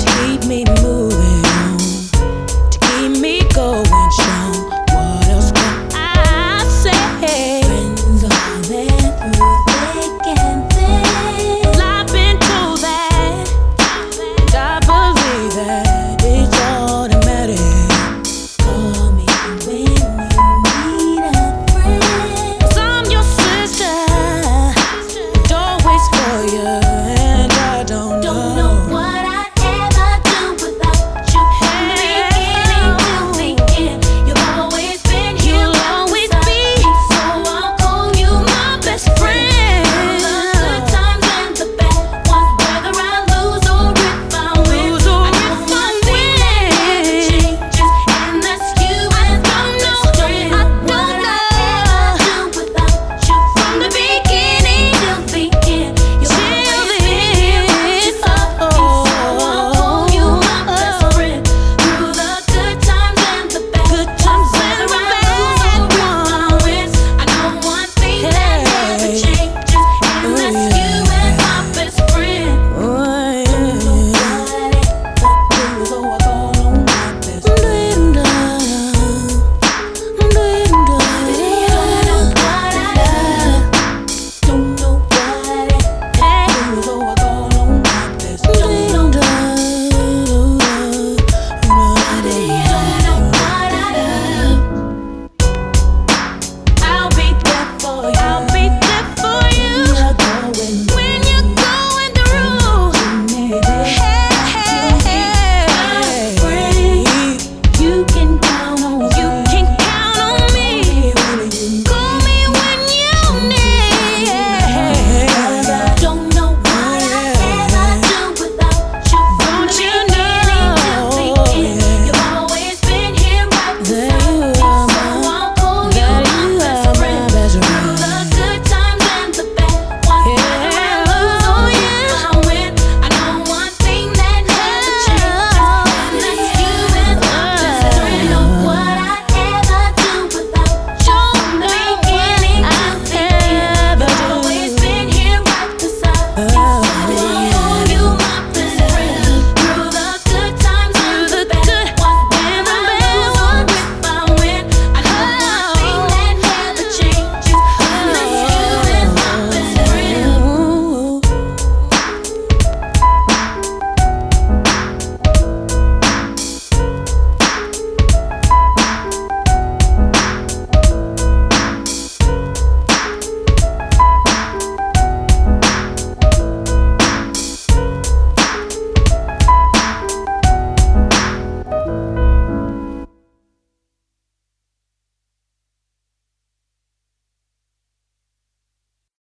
Keep me moving.